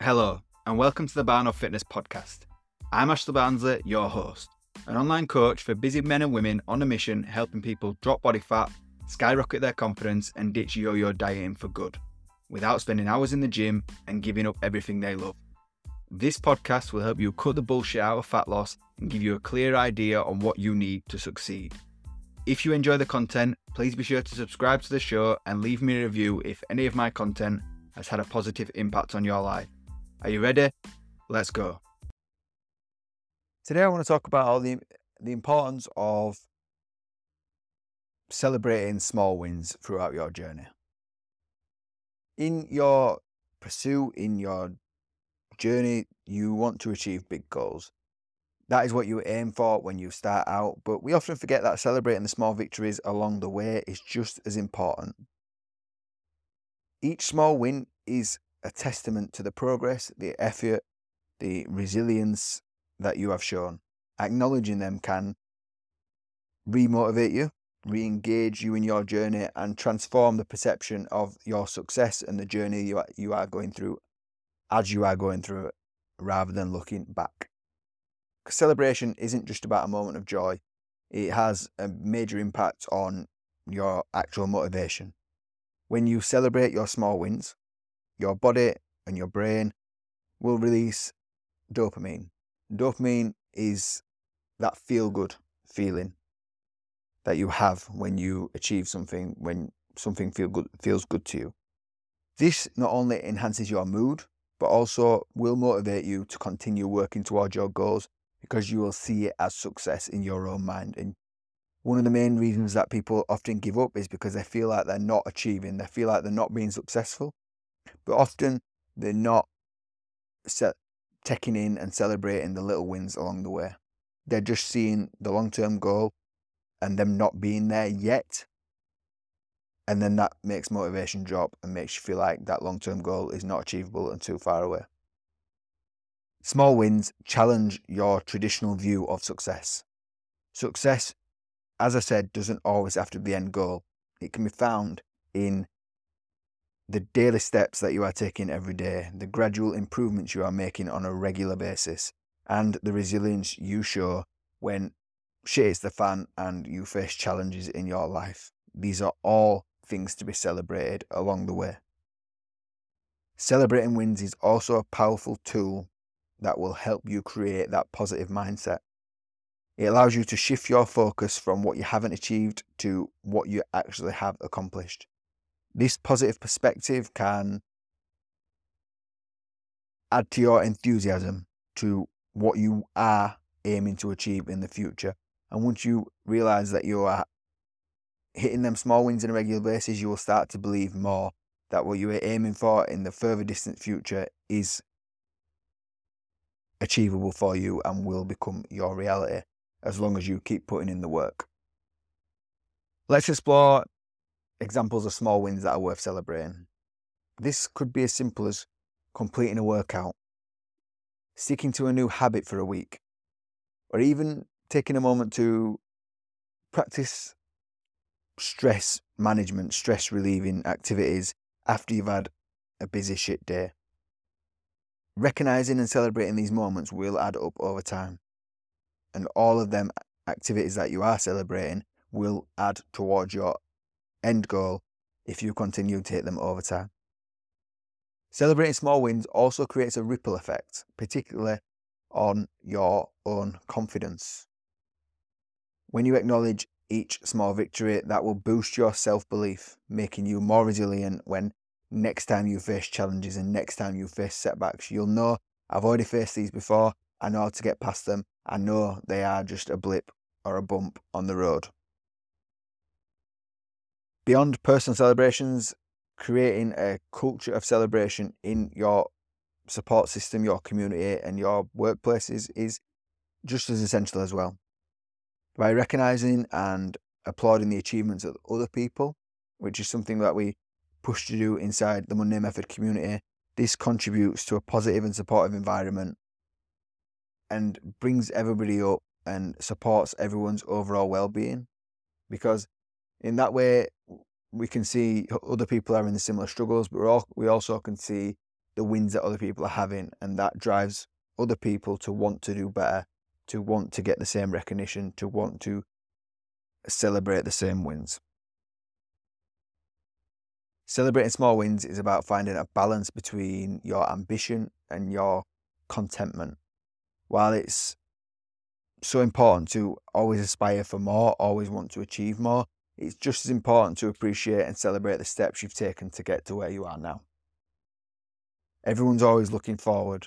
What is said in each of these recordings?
Hello, and welcome to the Barno Fitness Podcast. I'm Ashley Barnsley, your host, an online coach for busy men and women on a mission helping people drop body fat, skyrocket their confidence, and ditch yo yo dieting for good, without spending hours in the gym and giving up everything they love. This podcast will help you cut the bullshit out of fat loss and give you a clear idea on what you need to succeed. If you enjoy the content, please be sure to subscribe to the show and leave me a review if any of my content has had a positive impact on your life. Are you ready? Let's go. Today, I want to talk about the the importance of celebrating small wins throughout your journey. In your pursuit, in your journey, you want to achieve big goals. That is what you aim for when you start out, but we often forget that celebrating the small victories along the way is just as important. Each small win is a testament to the progress, the effort, the resilience that you have shown. Acknowledging them can remotivate you, re engage you in your journey, and transform the perception of your success and the journey you are, you are going through as you are going through it rather than looking back. Celebration isn't just about a moment of joy, it has a major impact on your actual motivation. When you celebrate your small wins, your body and your brain will release dopamine. Dopamine is that feel good feeling that you have when you achieve something, when something feel good, feels good to you. This not only enhances your mood, but also will motivate you to continue working towards your goals because you will see it as success in your own mind. And one of the main reasons that people often give up is because they feel like they're not achieving, they feel like they're not being successful. But often they're not taking in and celebrating the little wins along the way. They're just seeing the long term goal and them not being there yet. And then that makes motivation drop and makes you feel like that long term goal is not achievable and too far away. Small wins challenge your traditional view of success. Success, as I said, doesn't always have to be the end goal. It can be found in the daily steps that you are taking every day, the gradual improvements you are making on a regular basis, and the resilience you show when shit hits the fan and you face challenges in your life. These are all things to be celebrated along the way. Celebrating wins is also a powerful tool that will help you create that positive mindset. It allows you to shift your focus from what you haven't achieved to what you actually have accomplished. This positive perspective can add to your enthusiasm to what you are aiming to achieve in the future. And once you realize that you are hitting them small wins on a regular basis, you will start to believe more that what you are aiming for in the further distant future is achievable for you and will become your reality as long as you keep putting in the work. Let's explore examples of small wins that are worth celebrating. This could be as simple as completing a workout, sticking to a new habit for a week, or even taking a moment to practice stress management, stress relieving activities after you've had a busy shit day. Recognizing and celebrating these moments will add up over time. And all of them activities that you are celebrating will add towards your end goal if you continue to hit them over time. Celebrating small wins also creates a ripple effect, particularly on your own confidence. When you acknowledge each small victory, that will boost your self belief, making you more resilient when next time you face challenges and next time you face setbacks. You'll know, I've already faced these before, I know how to get past them, I know they are just a blip or a bump on the road. Beyond personal celebrations, creating a culture of celebration in your support system, your community, and your workplaces is just as essential as well. By recognizing and applauding the achievements of other people, which is something that we push to do inside the Monday Method community, this contributes to a positive and supportive environment and brings everybody up and supports everyone's overall well-being because in that way we can see other people are in the similar struggles, but all, we also can see the wins that other people are having, and that drives other people to want to do better, to want to get the same recognition, to want to celebrate the same wins. Celebrating small wins is about finding a balance between your ambition and your contentment. While it's so important to always aspire for more, always want to achieve more, it's just as important to appreciate and celebrate the steps you've taken to get to where you are now. Everyone's always looking forward.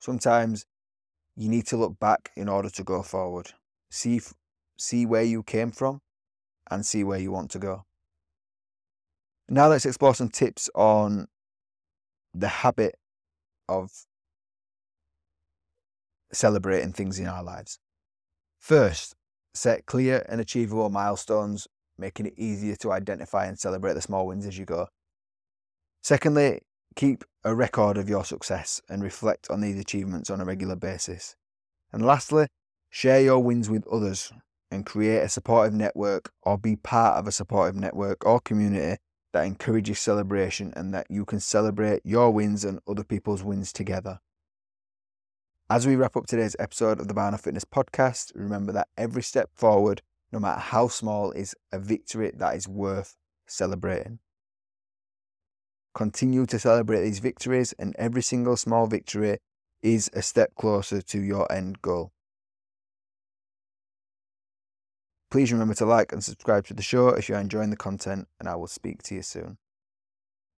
Sometimes you need to look back in order to go forward. See, see where you came from and see where you want to go. Now let's explore some tips on the habit of celebrating things in our lives. First, set clear and achievable milestones, making it easier to identify and celebrate the small wins as you go. Secondly, keep a record of your success and reflect on these achievements on a regular basis. And lastly, share your wins with others and create a supportive network or be part of a supportive network or community that encourages celebration and that you can celebrate your wins and other people's wins together. As we wrap up today's episode of the Barn Fitness podcast, remember that every step forward, no matter how small, is a victory that is worth celebrating. Continue to celebrate these victories, and every single small victory is a step closer to your end goal. Please remember to like and subscribe to the show if you're enjoying the content, and I will speak to you soon.